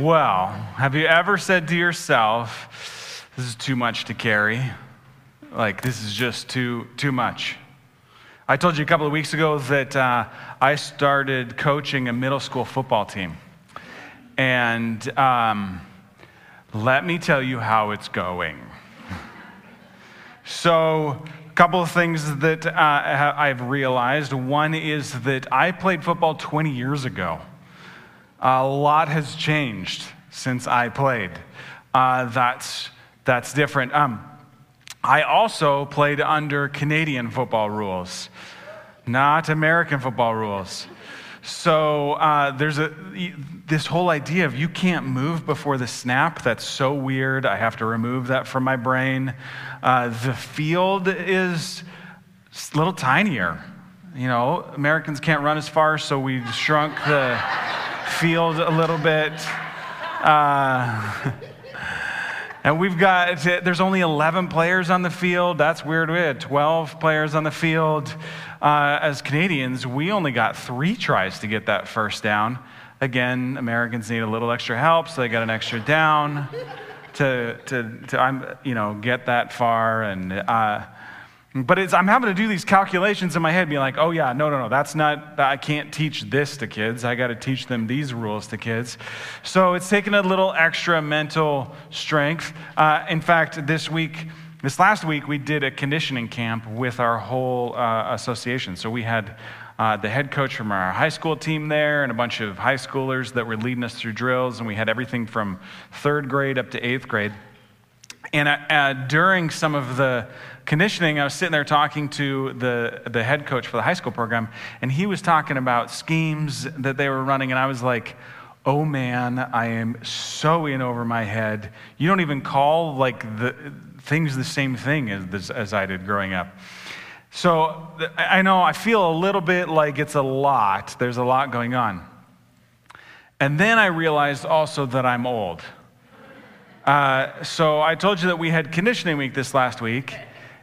Well, have you ever said to yourself, this is too much to carry? Like, this is just too, too much. I told you a couple of weeks ago that uh, I started coaching a middle school football team. And um, let me tell you how it's going. so, a couple of things that uh, I've realized. One is that I played football 20 years ago. A lot has changed since I played. Uh, that's, that's different. Um, I also played under Canadian football rules, not American football rules. So uh, there's a, this whole idea of you can't move before the snap. That's so weird. I have to remove that from my brain. Uh, the field is a little tinier. You know, Americans can't run as far, so we shrunk the field a little bit. Uh, and we've got, there's only 11 players on the field. That's weird. We had 12 players on the field. Uh, as Canadians, we only got three tries to get that first down. Again, Americans need a little extra help, so they got an extra down to, to, to you know, get that far. And, uh, but I'm having to do these calculations in my head, being like, oh, yeah, no, no, no, that's not, I can't teach this to kids. I got to teach them these rules to kids. So it's taken a little extra mental strength. Uh, in fact, this week, this last week, we did a conditioning camp with our whole uh, association. So we had uh, the head coach from our high school team there and a bunch of high schoolers that were leading us through drills, and we had everything from third grade up to eighth grade. And uh, during some of the conditioning, I was sitting there talking to the, the head coach for the high school program, and he was talking about schemes that they were running, and I was like, oh man, I am so in over my head. You don't even call like the things the same thing as, as I did growing up. So I know I feel a little bit like it's a lot. There's a lot going on. And then I realized also that I'm old. Uh, so I told you that we had conditioning week this last week.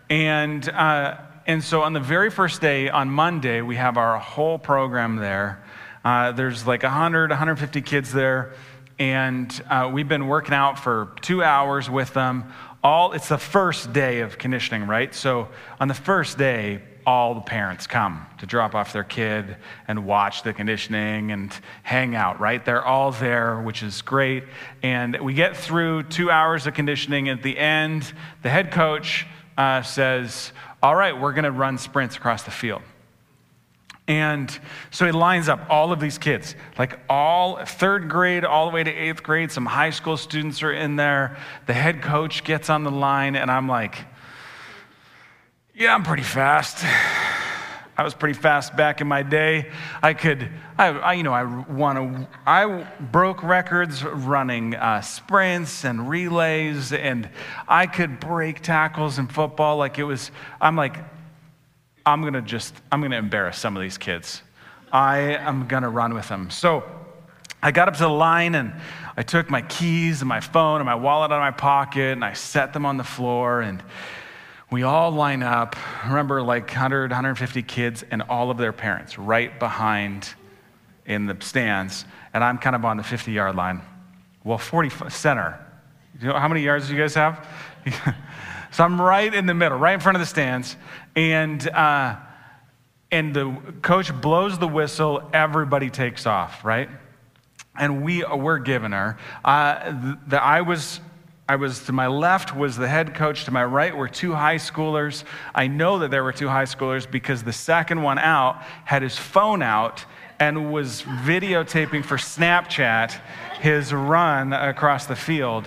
And, uh, and so on the very first day, on Monday, we have our whole program there. Uh, there's like 100, 150 kids there. And uh, we've been working out for two hours with them. All, it's the first day of conditioning, right? So on the first day, all the parents come to drop off their kid and watch the conditioning and hang out, right? They're all there, which is great. And we get through two hours of conditioning. At the end, the head coach uh, says, All right, we're going to run sprints across the field. And so he lines up all of these kids, like all third grade, all the way to eighth grade. Some high school students are in there. The head coach gets on the line, and I'm like, Yeah, I'm pretty fast. I was pretty fast back in my day. I could, I, I you know, I won I broke records running uh, sprints and relays, and I could break tackles in football. Like it was, I'm like, I'm gonna just, I'm gonna embarrass some of these kids. I am gonna run with them. So I got up to the line and I took my keys and my phone and my wallet out of my pocket and I set them on the floor and we all line up. Remember, like 100, 150 kids and all of their parents right behind in the stands. And I'm kind of on the 50 yard line. Well, 40 center. You know how many yards do you guys have? so I'm right in the middle, right in front of the stands. And, uh, and the coach blows the whistle, everybody takes off, right? And we, we're giving her. Uh, the, I was I was to my left was the head coach, to my right were two high schoolers. I know that there were two high schoolers because the second one out had his phone out and was videotaping for Snapchat his run across the field.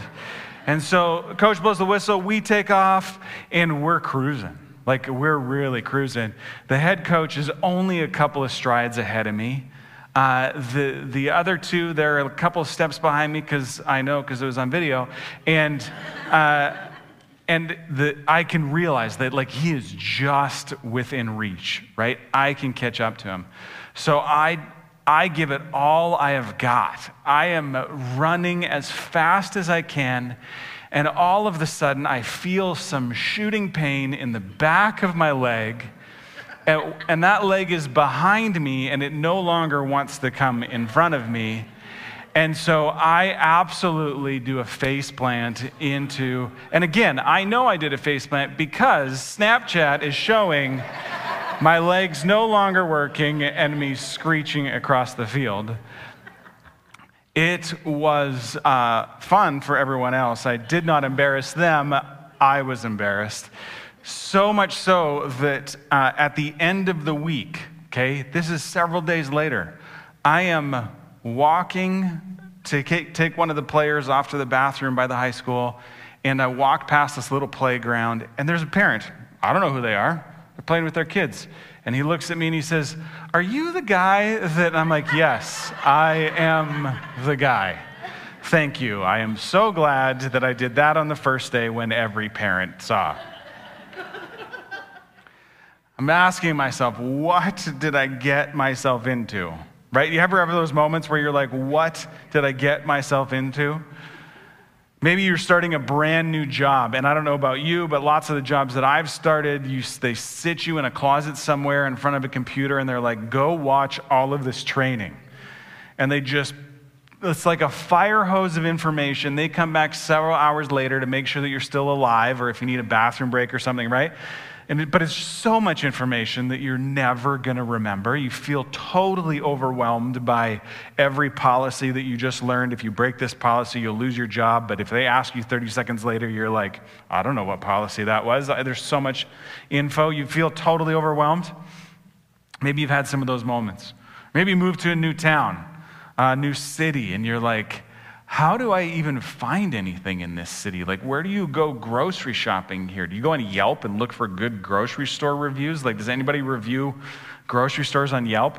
And so coach blows the whistle, we take off and we're cruising. Like we're really cruising. The head coach is only a couple of strides ahead of me. Uh, the, the other two, they're a couple steps behind me because I know because it was on video. And, uh, and the, I can realize that like he is just within reach, right? I can catch up to him. So I, I give it all I have got. I am running as fast as I can. And all of a sudden, I feel some shooting pain in the back of my leg and, and that leg is behind me and it no longer wants to come in front of me. And so I absolutely do a face plant into, and again, I know I did a face plant because Snapchat is showing my legs no longer working and me screeching across the field. It was uh, fun for everyone else. I did not embarrass them, I was embarrassed. So much so that uh, at the end of the week, okay, this is several days later, I am walking to take one of the players off to the bathroom by the high school, and I walk past this little playground, and there's a parent. I don't know who they are. They're playing with their kids. And he looks at me and he says, Are you the guy that I'm like, Yes, I am the guy. Thank you. I am so glad that I did that on the first day when every parent saw. I'm asking myself, what did I get myself into? Right? You ever have those moments where you're like, what did I get myself into? Maybe you're starting a brand new job, and I don't know about you, but lots of the jobs that I've started, you, they sit you in a closet somewhere in front of a computer, and they're like, go watch all of this training. And they just, it's like a fire hose of information. They come back several hours later to make sure that you're still alive, or if you need a bathroom break or something, right? And, but it's so much information that you're never going to remember. You feel totally overwhelmed by every policy that you just learned. If you break this policy, you'll lose your job. But if they ask you 30 seconds later, you're like, I don't know what policy that was. There's so much info. You feel totally overwhelmed. Maybe you've had some of those moments. Maybe you moved to a new town, a new city, and you're like, how do I even find anything in this city? Like, where do you go grocery shopping here? Do you go on Yelp and look for good grocery store reviews? Like, does anybody review grocery stores on Yelp?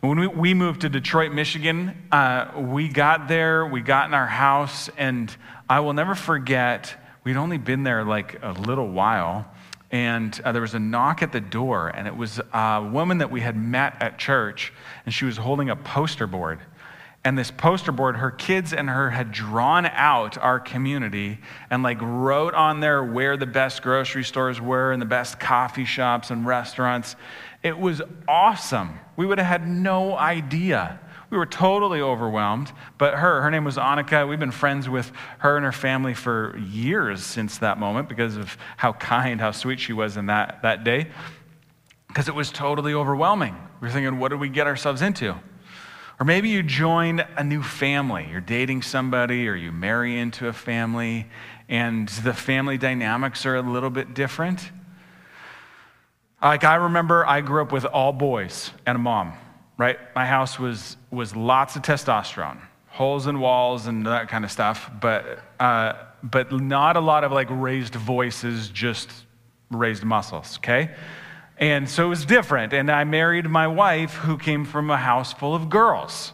When we, we moved to Detroit, Michigan, uh, we got there, we got in our house, and I will never forget, we'd only been there like a little while, and uh, there was a knock at the door, and it was a woman that we had met at church, and she was holding a poster board and this poster board her kids and her had drawn out our community and like wrote on there where the best grocery stores were and the best coffee shops and restaurants. It was awesome. We would have had no idea. We were totally overwhelmed but her her name was annika. We've been friends with her and her family for years since that moment because of how kind how sweet she was in that that day because it was totally overwhelming. We were thinking what did we get ourselves into or maybe you join a new family. You're dating somebody or you marry into a family, and the family dynamics are a little bit different. Like I remember I grew up with all boys and a mom, right? My house was, was lots of testosterone, holes in walls and that kind of stuff, but, uh, but not a lot of like raised voices, just raised muscles, okay? And so it was different. And I married my wife who came from a house full of girls.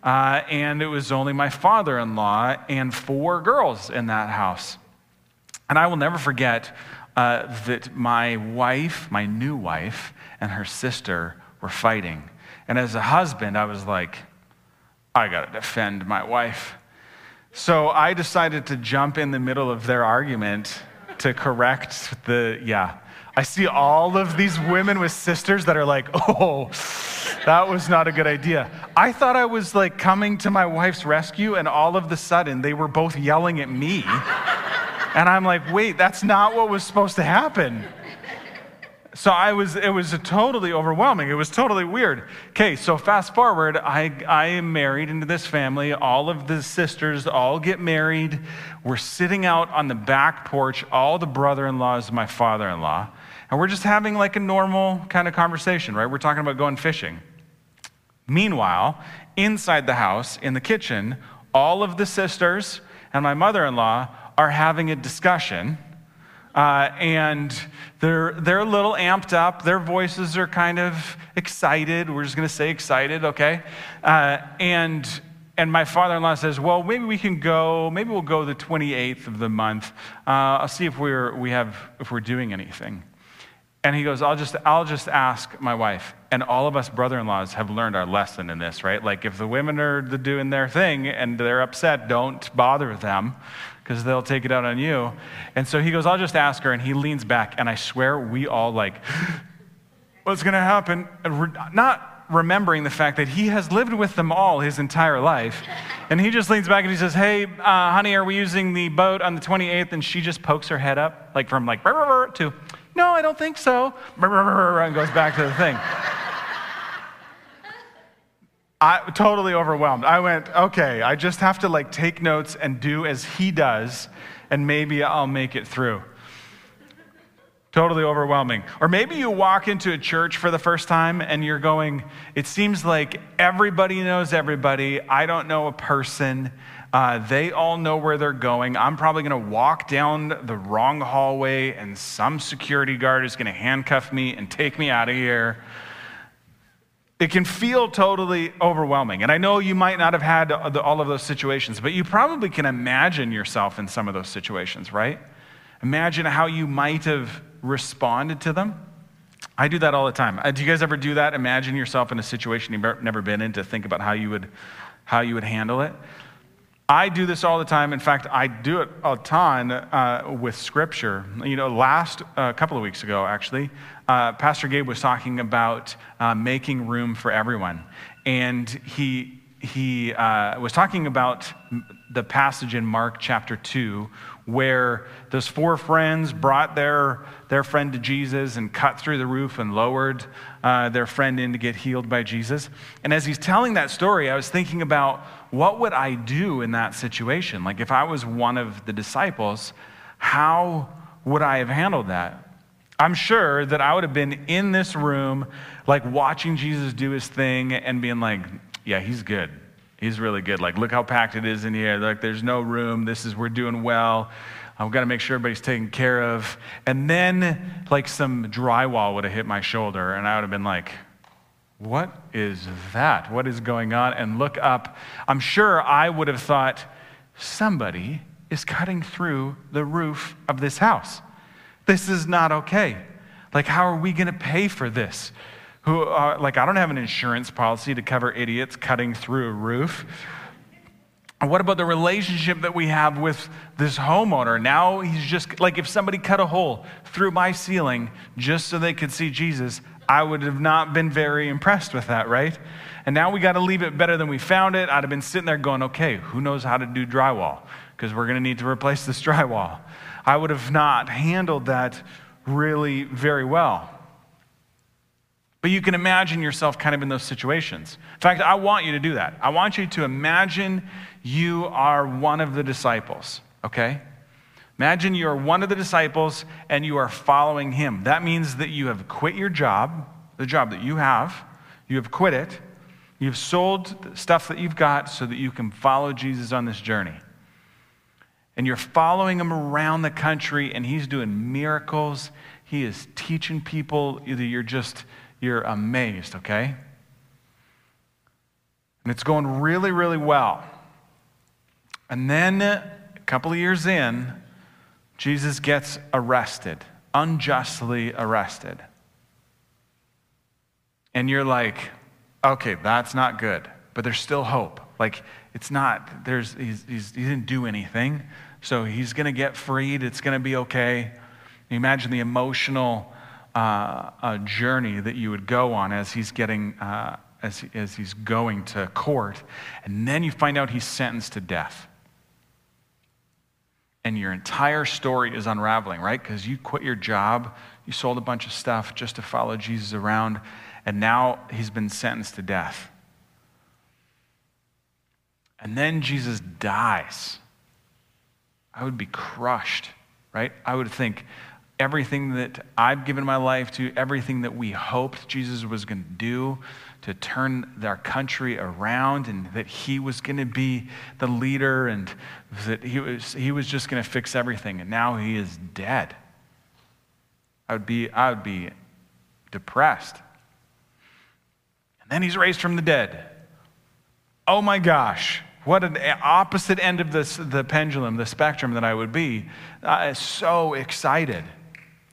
Uh, and it was only my father in law and four girls in that house. And I will never forget uh, that my wife, my new wife, and her sister were fighting. And as a husband, I was like, I got to defend my wife. So I decided to jump in the middle of their argument to correct the, yeah. I see all of these women with sisters that are like, oh, that was not a good idea. I thought I was like coming to my wife's rescue, and all of the sudden they were both yelling at me. And I'm like, wait, that's not what was supposed to happen. So I was, it was totally overwhelming. It was totally weird. Okay, so fast forward, I, I am married into this family. All of the sisters all get married. We're sitting out on the back porch, all the brother in laws, my father in law. And we're just having like a normal kind of conversation, right? We're talking about going fishing. Meanwhile, inside the house, in the kitchen, all of the sisters and my mother in law are having a discussion. Uh, and they're, they're a little amped up. Their voices are kind of excited. We're just going to say excited, okay? Uh, and, and my father in law says, Well, maybe we can go, maybe we'll go the 28th of the month. Uh, I'll see if we're, we have, if we're doing anything. And he goes, I'll just, I'll just ask my wife. And all of us brother in laws have learned our lesson in this, right? Like, if the women are doing their thing and they're upset, don't bother them because they'll take it out on you. And so he goes, I'll just ask her. And he leans back. And I swear, we all like, what's going to happen? Not remembering the fact that he has lived with them all his entire life. And he just leans back and he says, Hey, uh, honey, are we using the boat on the 28th? And she just pokes her head up, like from like to, No, I don't think so. And goes back to the thing. I totally overwhelmed. I went, okay, I just have to like take notes and do as he does, and maybe I'll make it through. Totally overwhelming. Or maybe you walk into a church for the first time and you're going, it seems like everybody knows everybody. I don't know a person. Uh, they all know where they're going. I'm probably going to walk down the wrong hallway and some security guard is going to handcuff me and take me out of here. It can feel totally overwhelming. And I know you might not have had all of those situations, but you probably can imagine yourself in some of those situations, right? Imagine how you might have responded to them. I do that all the time. Uh, do you guys ever do that? Imagine yourself in a situation you've never been in to think about how you would, how you would handle it. I do this all the time. In fact, I do it a ton uh, with Scripture. You know, last a uh, couple of weeks ago, actually, uh, Pastor Gabe was talking about uh, making room for everyone, and he he uh, was talking about the passage in Mark chapter two where those four friends brought their, their friend to Jesus and cut through the roof and lowered uh, their friend in to get healed by Jesus. And as he's telling that story, I was thinking about what would I do in that situation? Like if I was one of the disciples, how would I have handled that? I'm sure that I would have been in this room, like watching Jesus do his thing and being like, yeah, he's good. He's really good. Like, look how packed it is in here. Like, there's no room. This is, we're doing well. I've got to make sure everybody's taken care of. And then, like, some drywall would have hit my shoulder, and I would have been like, what is that? What is going on? And look up. I'm sure I would have thought, somebody is cutting through the roof of this house. This is not okay. Like, how are we going to pay for this? who are like, I don't have an insurance policy to cover idiots cutting through a roof. What about the relationship that we have with this homeowner? Now he's just like, if somebody cut a hole through my ceiling just so they could see Jesus, I would have not been very impressed with that, right? And now we got to leave it better than we found it. I'd have been sitting there going, okay, who knows how to do drywall? Because we're going to need to replace this drywall. I would have not handled that really very well. But you can imagine yourself kind of in those situations. In fact, I want you to do that. I want you to imagine you are one of the disciples, okay? Imagine you are one of the disciples and you are following him. That means that you have quit your job, the job that you have, you have quit it. You've sold stuff that you've got so that you can follow Jesus on this journey. And you're following him around the country and he's doing miracles. He is teaching people. Either you're just you're amazed, okay? And it's going really, really well. And then a couple of years in, Jesus gets arrested, unjustly arrested. And you're like, okay, that's not good, but there's still hope. Like, it's not, there's, he's, he's, he didn't do anything, so he's going to get freed. It's going to be okay. You imagine the emotional uh, a journey that you would go on as he's getting uh, as, as he's going to court and then you find out he's sentenced to death and your entire story is unraveling right? Because you quit your job you sold a bunch of stuff just to follow jesus around and now he's been sentenced to death. And then jesus dies. I would be crushed right? I would think everything that I've given my life to, everything that we hoped Jesus was going to do to turn our country around, and that he was going to be the leader, and that he was, he was just going to fix everything. And now he is dead. I would be, I would be depressed. And then he's raised from the dead. Oh my gosh. What an opposite end of this, the pendulum, the spectrum that I would be. Uh, so excited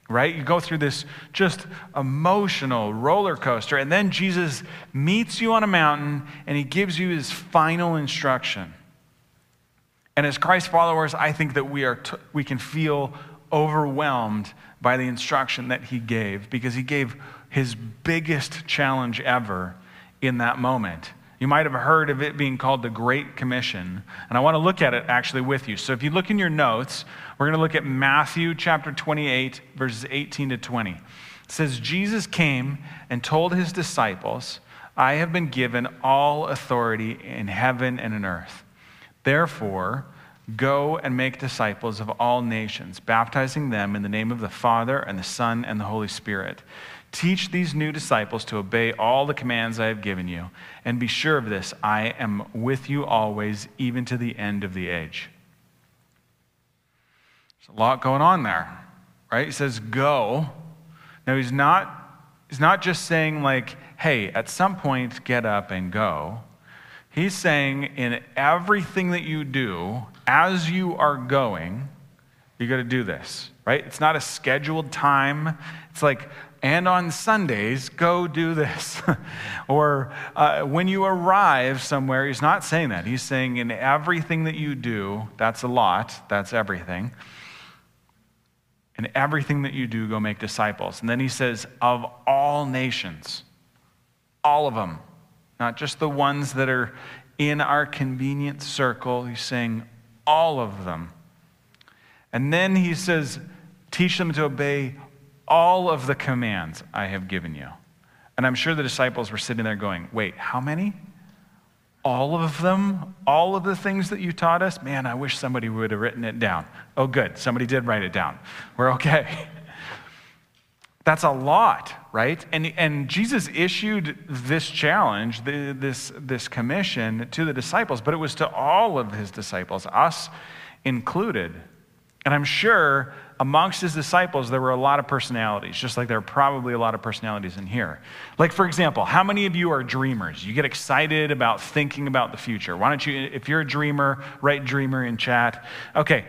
right? You go through this just emotional roller coaster, and then Jesus meets you on a mountain and he gives you his final instruction. And as Christ followers, I think that we, are t- we can feel overwhelmed by the instruction that he gave because he gave his biggest challenge ever in that moment. You might have heard of it being called the Great Commission, and I want to look at it actually with you. So if you look in your notes, we're going to look at Matthew chapter 28, verses 18 to 20. It says, Jesus came and told his disciples, I have been given all authority in heaven and in earth. Therefore, go and make disciples of all nations, baptizing them in the name of the Father and the Son and the Holy Spirit Teach these new disciples to obey all the commands I have given you, and be sure of this I am with you always, even to the end of the age. There's a lot going on there, right? He says, Go. Now, he's not, he's not just saying, like, hey, at some point, get up and go. He's saying, in everything that you do, as you are going, you got to do this, right? It's not a scheduled time. It's like, and on Sundays, go do this. or uh, when you arrive somewhere, he's not saying that. He's saying in everything that you do, that's a lot, that's everything. In everything that you do, go make disciples. And then he says, of all nations, all of them, not just the ones that are in our convenient circle. He's saying, all of them. And then he says, teach them to obey all of the commands I have given you. And I'm sure the disciples were sitting there going, Wait, how many? All of them? All of the things that you taught us? Man, I wish somebody would have written it down. Oh, good. Somebody did write it down. We're okay. That's a lot, right? And, and Jesus issued this challenge, this, this commission to the disciples, but it was to all of his disciples, us included. And I'm sure amongst his disciples, there were a lot of personalities, just like there are probably a lot of personalities in here. Like, for example, how many of you are dreamers? You get excited about thinking about the future. Why don't you, if you're a dreamer, write dreamer in chat. Okay,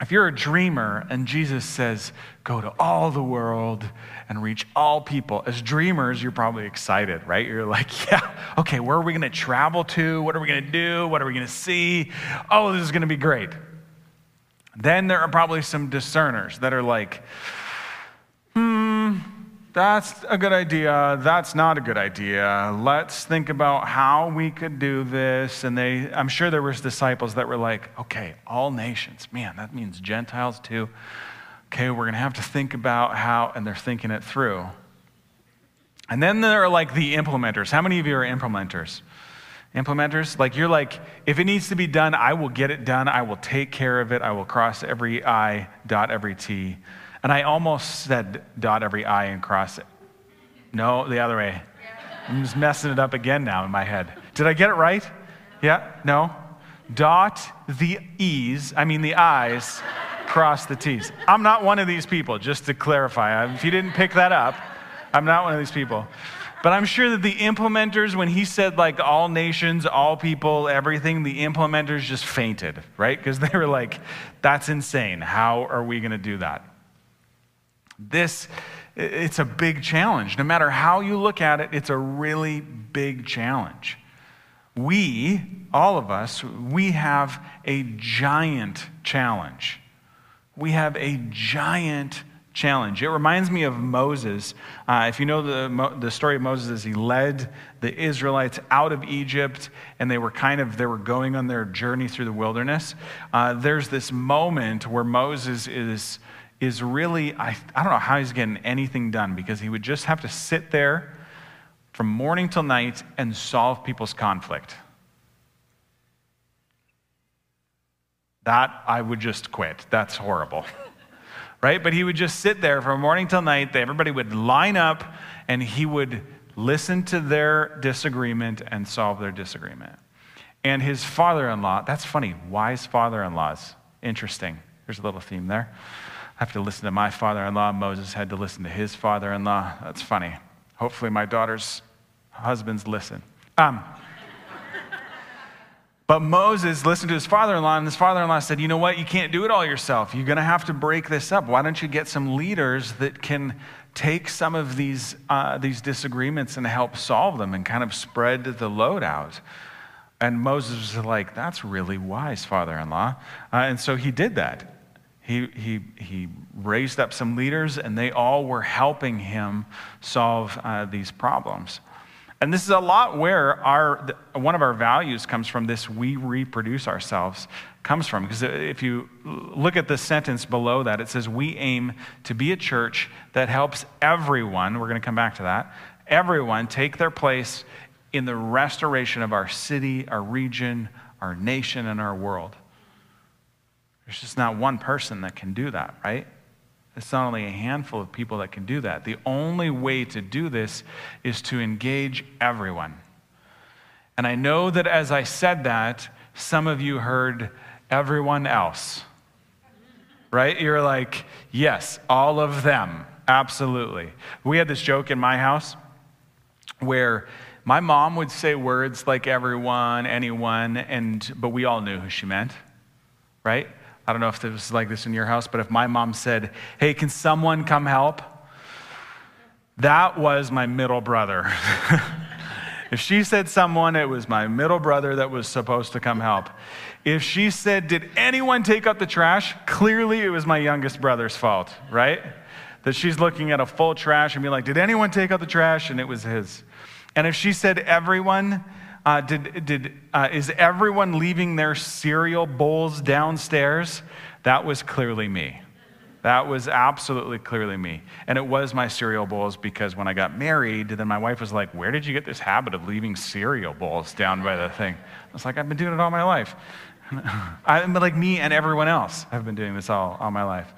if you're a dreamer and Jesus says, go to all the world and reach all people, as dreamers, you're probably excited, right? You're like, yeah, okay, where are we to travel to? What are we to do? What are we to see? Oh, this is to be great. Then there are probably some discerners that are like, hmm, that's a good idea. That's not a good idea. Let's think about how we could do this. And they, I'm sure there was disciples that were like, okay, all nations. Man, that means Gentiles too. Okay, we're going to have to think about how, and they're thinking it through. And then there are like the implementers. How many of you are implementers? Implementers. Like you're like, if it needs to be done, I will get it done. I will take care of it. I will cross every I, dot every T. And I almost said dot every I and cross it. No, the other way. I'm just messing it up again now in my head. Did I get it right? Yeah? No? Dot the E's, I mean the I's, cross the T's. I'm not one of these people, just to clarify. If you didn't pick that up, I'm not one of these people. But I'm sure that the implementers, when he said like all nations, all people, everything, the implementers just fainted, right? Because they were like, that's insane. How are we going to do that? This, it's a big challenge. No matter how you look at it, it's a really big challenge. We, all of us, we have a giant challenge. We have a giant challenge. It reminds me of Moses. Uh, if you know the, the story of Moses, he led the Israelites out of Egypt, and they were kind of they were going on their journey through the wilderness. Uh, there's this moment where Moses is is really I, I don't know how he's getting anything done because he would just have to sit there from morning till night and solve people's conflict. That I would just quit. That's horrible. right? But he would just sit there from morning till night. Everybody would line up and he would listen to their disagreement and solve their disagreement. And his father in law, that's funny, wise father in laws. Interesting. There's a little theme there. I have to listen to my father in law. Moses had to listen to his father in law. That's funny. Hopefully, my daughter's husbands listen. Um, but Moses listened to his father in law, and his father in law said, You know what? You can't do it all yourself. You're going to have to break this up. Why don't you get some leaders that can take some of these, uh, these disagreements and help solve them and kind of spread the load out? And Moses was like, That's really wise, father in law. Uh, and so he did that. He, he, he raised up some leaders, and they all were helping him solve uh, these problems. And this is a lot where our, one of our values comes from this we reproduce ourselves comes from. Because if you look at the sentence below that, it says, We aim to be a church that helps everyone, we're going to come back to that, everyone take their place in the restoration of our city, our region, our nation, and our world. There's just not one person that can do that, right? It's not only a handful of people that can do that. The only way to do this is to engage everyone. And I know that as I said that, some of you heard everyone else. Right? You're like, yes, all of them. Absolutely. We had this joke in my house where my mom would say words like everyone, anyone, and but we all knew who she meant. Right? I don't know if it was like this in your house, but if my mom said, Hey, can someone come help? That was my middle brother. if she said someone, it was my middle brother that was supposed to come help. If she said, Did anyone take out the trash? Clearly it was my youngest brother's fault, right? That she's looking at a full trash and be like, Did anyone take out the trash? And it was his. And if she said, Everyone, uh, did, did, uh, is everyone leaving their cereal bowls downstairs? That was clearly me. That was absolutely clearly me. And it was my cereal bowls because when I got married, then my wife was like, Where did you get this habit of leaving cereal bowls down by the thing? I was like, I've been doing it all my life. I'm like me and everyone else have been doing this all, all my life.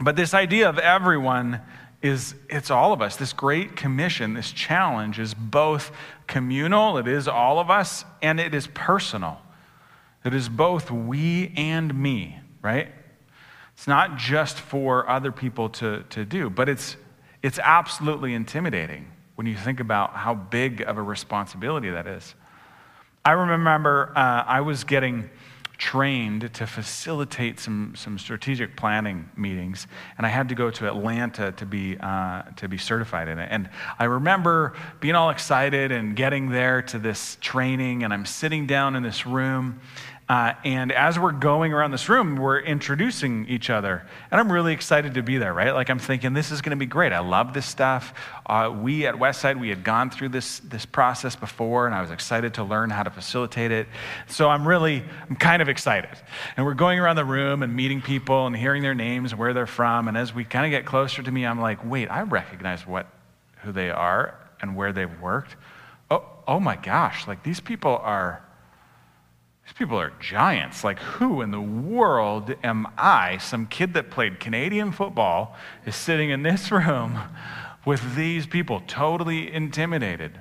But this idea of everyone is it's all of us. This great commission, this challenge is both communal, it is all of us, and it is personal. It is both we and me, right? It's not just for other people to, to do, but it's, it's absolutely intimidating when you think about how big of a responsibility that is. I remember uh, I was getting trained to facilitate some, some strategic planning meetings, and I had to go to Atlanta to be, uh, to be certified in it. And I remember being all excited and getting there to this training, and I'm sitting down in this room, uh, and as we're going around this room, we're introducing each other. And I'm really excited to be there, right? Like I'm thinking, this is going to be great. I love this stuff. Uh, we at Westside, we had gone through this, this process before, and I was excited to learn how to facilitate it. So I'm really, I'm kind of excited. And we're going around the room and meeting people and hearing their names where they're from. And as we kind of get closer to me, I'm like, wait, I recognize what, who they are and where they've worked. Oh, oh my gosh, like these people are these people are giants. Like, who in the world am I? Some kid that played Canadian football is sitting in this room with these people, totally intimidated.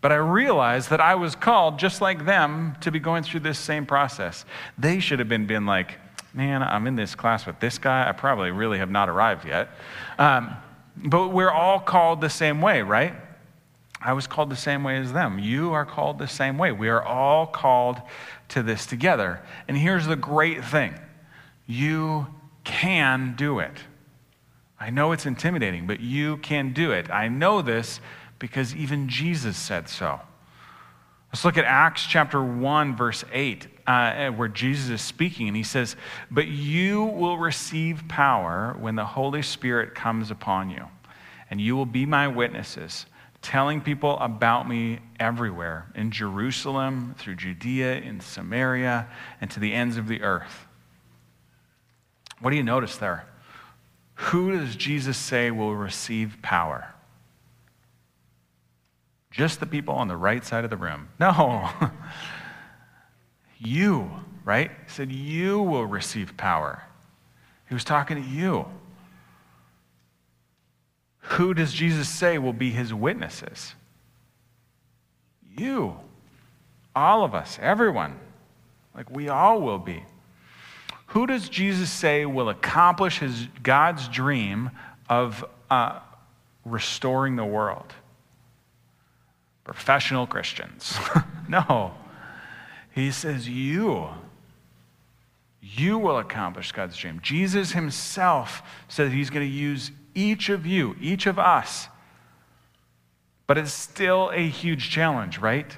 But I realized that I was called, just like them, to be going through this same process. They should have been, been like, man, I'm in this class with this guy. I probably really have not arrived yet. Um, but we're all called the same way, right? I was called the same way as them. You are called the same way. We are all called to this together. And here's the great thing you can do it. I know it's intimidating, but you can do it. I know this because even Jesus said so. Let's look at Acts chapter 1, verse 8, uh, where Jesus is speaking, and he says, But you will receive power when the Holy Spirit comes upon you, and you will be my witnesses telling people about me everywhere in Jerusalem, through Judea, in Samaria, and to the ends of the earth. What do you notice there? Who does Jesus say will receive power? Just the people on the right side of the room. No. you, right? He said, You will receive power. He was talking to you. Who does Jesus say will be his witnesses? You. All of us, everyone. Like we all will be. Who does Jesus say will accomplish his God's dream of uh, restoring the world? Professional Christians. no. He says, You. You will accomplish God's dream. Jesus himself said he's going to use each of you, each of us. But it's still a huge challenge, right?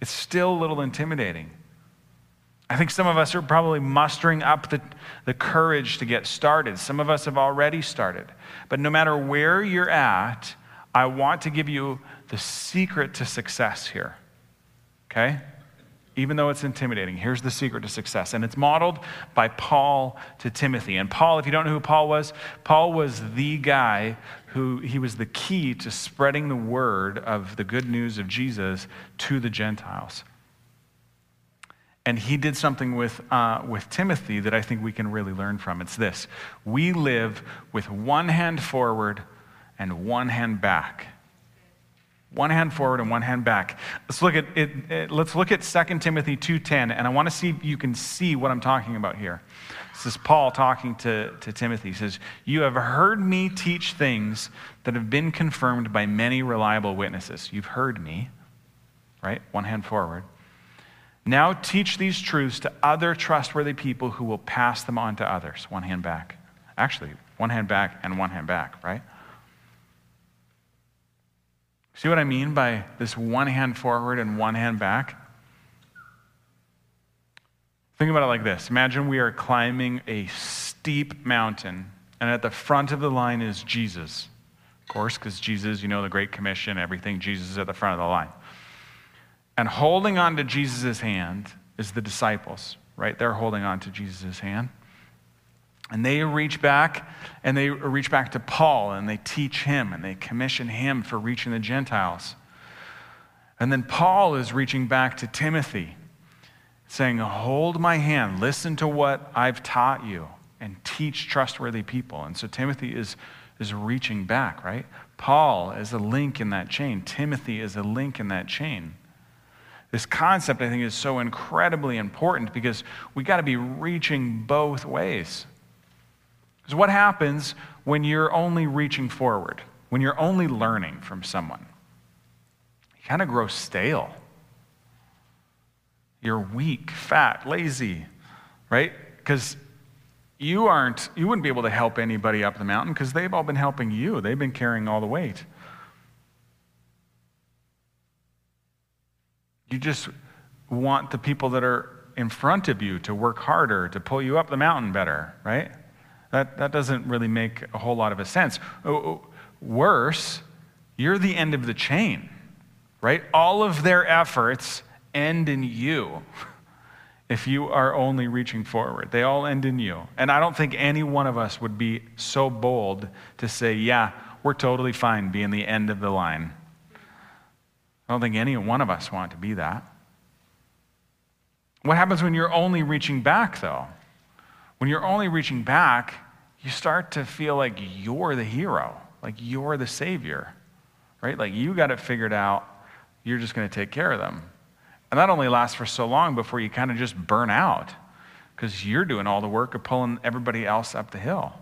It's still a little intimidating. I think some of us are probably mustering up the, the courage to get started. Some of us have already started. But no matter where you're at, I want to give you the secret to success here. Okay? Even though it's intimidating, here's the secret to success. And it's modeled by Paul to Timothy. And Paul, if you don't know who Paul was, Paul was the guy who he was the key to spreading the word of the good news of Jesus to the Gentiles. And he did something with, uh, with Timothy that I think we can really learn from. It's this we live with one hand forward and one hand back. One hand forward and one hand back. Let's look at it, it let's look at 2 Timothy 2:10, and I want to see if you can see what I'm talking about here. This is Paul talking to, to Timothy. He says, You have heard me teach things that have been confirmed by many reliable witnesses. You've heard me, right? One hand forward. Now teach these truths to other trustworthy people who will pass them on to others. One hand back. Actually, one hand back and one hand back, right? See what I mean by this one hand forward and one hand back? Think about it like this Imagine we are climbing a steep mountain, and at the front of the line is Jesus. Of course, because Jesus, you know, the Great Commission, everything, Jesus is at the front of the line. And holding on to Jesus' hand is the disciples, right? They're holding on to Jesus' hand. And they reach back and they reach back to Paul and they teach him and they commission him for reaching the Gentiles. And then Paul is reaching back to Timothy, saying, Hold my hand, listen to what I've taught you, and teach trustworthy people. And so Timothy is, is reaching back, right? Paul is a link in that chain, Timothy is a link in that chain. This concept, I think, is so incredibly important because we got to be reaching both ways. Because what happens when you're only reaching forward, when you're only learning from someone? You kind of grow stale. You're weak, fat, lazy, right? Because you aren't, you wouldn't be able to help anybody up the mountain because they've all been helping you. They've been carrying all the weight. You just want the people that are in front of you to work harder, to pull you up the mountain better, right? That, that doesn't really make a whole lot of a sense. Oh, oh, worse, you're the end of the chain, right? All of their efforts end in you if you are only reaching forward. They all end in you. And I don't think any one of us would be so bold to say, yeah, we're totally fine being the end of the line. I don't think any one of us want to be that. What happens when you're only reaching back, though? When you're only reaching back, you start to feel like you're the hero, like you're the savior, right? Like you got it figured out, you're just going to take care of them. And that only lasts for so long before you kind of just burn out because you're doing all the work of pulling everybody else up the hill.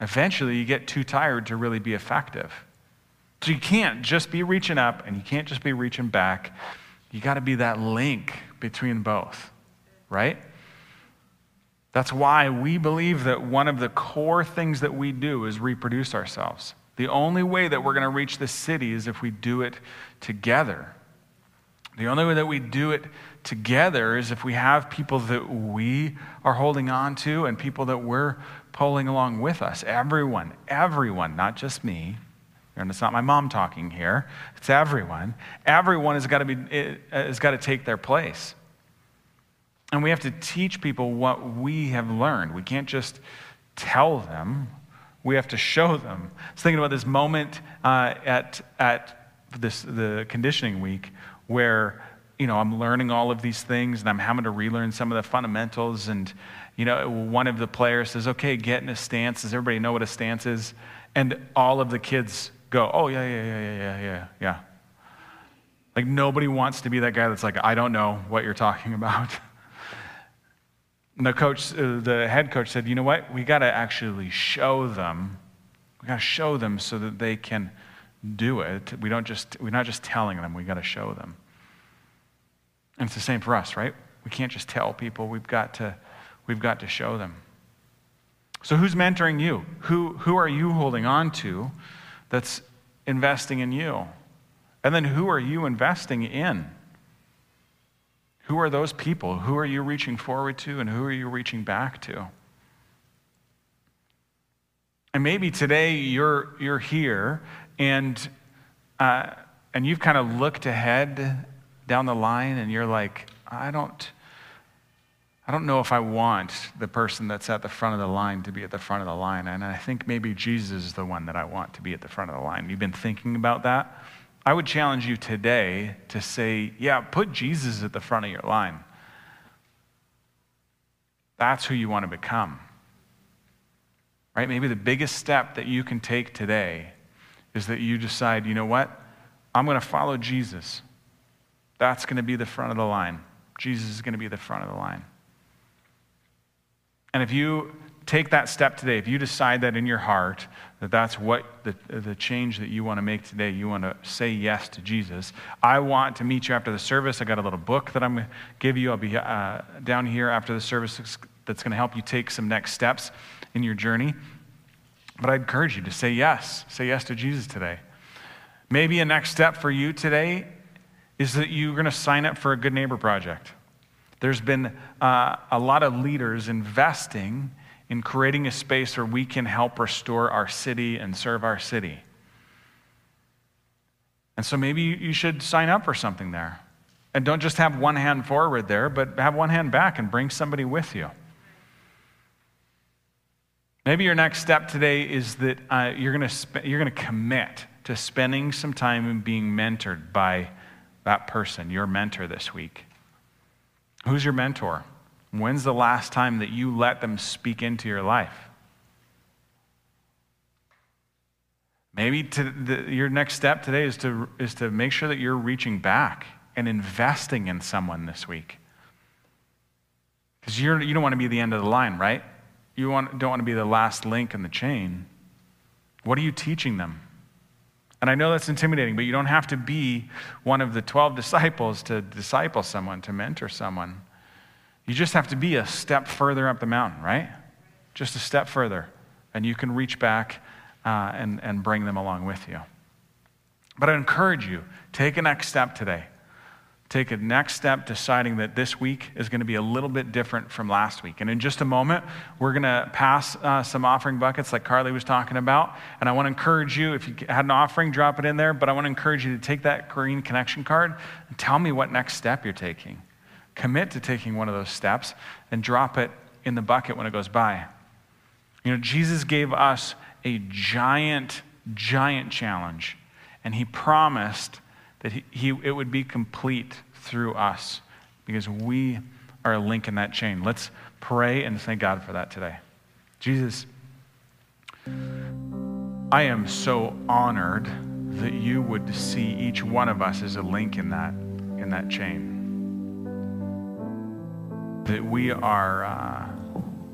Eventually, you get too tired to really be effective. So you can't just be reaching up and you can't just be reaching back. You got to be that link between both, right? That's why we believe that one of the core things that we do is reproduce ourselves. The only way that we're going to reach the city is if we do it together. The only way that we do it together is if we have people that we are holding on to and people that we're pulling along with us. Everyone, everyone, not just me, and it's not my mom talking here, it's everyone. Everyone has got to, be, eh, has got to take their place. And we have to teach people what we have learned. We can't just tell them, we have to show them. I was thinking about this moment uh, at, at this, the conditioning week where you know i'm learning all of these things and i'm having to relearn some of the fundamentals and you know one of the players says okay get in a stance does everybody know what a stance is and all of the kids go, oh, yeah, yeah, yeah, yeah, yeah, yeah, yeah. Like nobody wants to be that guy that's like, I don't know what you're talking about. And the coach, uh, the head coach said, you know what? We got to actually show them. We got to show them so that they can do it. We don't just, we're not just telling them, we got to show them. And it's the same for us, right? We can't just tell people, we've got to, we've got to show them. So who's mentoring you? Who, who are you holding on to that's investing in you? And then who are you investing in? Who are those people? Who are you reaching forward to and who are you reaching back to? And maybe today you're, you're here and uh, and you've kind of looked ahead down the line and you're like, I don't, I don't know if I want the person that's at the front of the line to be at the front of the line. And I think maybe Jesus is the one that I want to be at the front of the line. You've been thinking about that? I would challenge you today to say, yeah, put Jesus at the front of your line. That's who you want to become. Right? Maybe the biggest step that you can take today is that you decide, you know what? I'm going to follow Jesus. That's going to be the front of the line. Jesus is going to be the front of the line. And if you take that step today, if you decide that in your heart that that's what the, the change that you want to make today, you want to say yes to Jesus, I want to meet you after the service. I got a little book that I'm going to give you. I'll be uh, down here after the service that's going to help you take some next steps in your journey. But I encourage you to say yes. Say yes to Jesus today. Maybe a next step for you today is that you're going to sign up for a Good Neighbor Project. There's been uh, a lot of leaders investing in creating a space where we can help restore our city and serve our city. And so maybe you should sign up for something there. And don't just have one hand forward there, but have one hand back and bring somebody with you. Maybe your next step today is that uh, you're going to commit to spending some time and being mentored by that person, your mentor this week. Who's your mentor? When's the last time that you let them speak into your life? Maybe the, your next step today is to, is to make sure that you're reaching back and investing in someone this week. Because you don't want to be the end of the line, right? You want, don't want to be the last link in the chain. What are you teaching them? And I know that's intimidating, but you don't have to be one of the 12 disciples to disciple someone, to mentor someone. You just have to be a step further up the mountain, right? Just a step further. And you can reach back uh, and, and bring them along with you. But I encourage you, take a next step today take a next step deciding that this week is going to be a little bit different from last week. And in just a moment, we're going to pass uh, some offering buckets like Carly was talking about. And I want to encourage you, if you had an offering, drop it in there. But I want to encourage you to take that green connection card and tell me what next step you're taking. Commit to taking one of those steps and drop it in the bucket when it goes by. You know, Jesus gave us a giant, giant challenge, and he promised that he, he, it would be complete through us because we are a link in that chain. Let's pray and thank God for that today. Jesus, I am so honored that you would see each one of us as a link in that, in that chain. That we are, uh,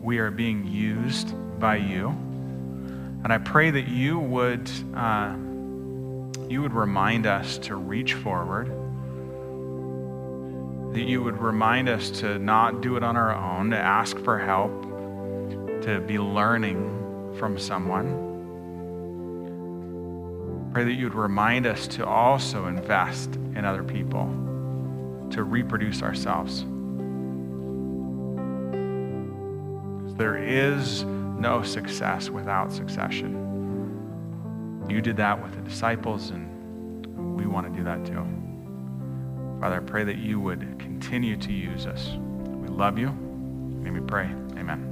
we are being used by you. And I pray that you would. Uh, you would remind us to reach forward, that you would remind us to not do it on our own, to ask for help, to be learning from someone. Pray that you would remind us to also invest in other people, to reproduce ourselves. There is no success without succession. You did that with the disciples, and we want to do that too. Father, I pray that you would continue to use us. We love you. May we pray. Amen.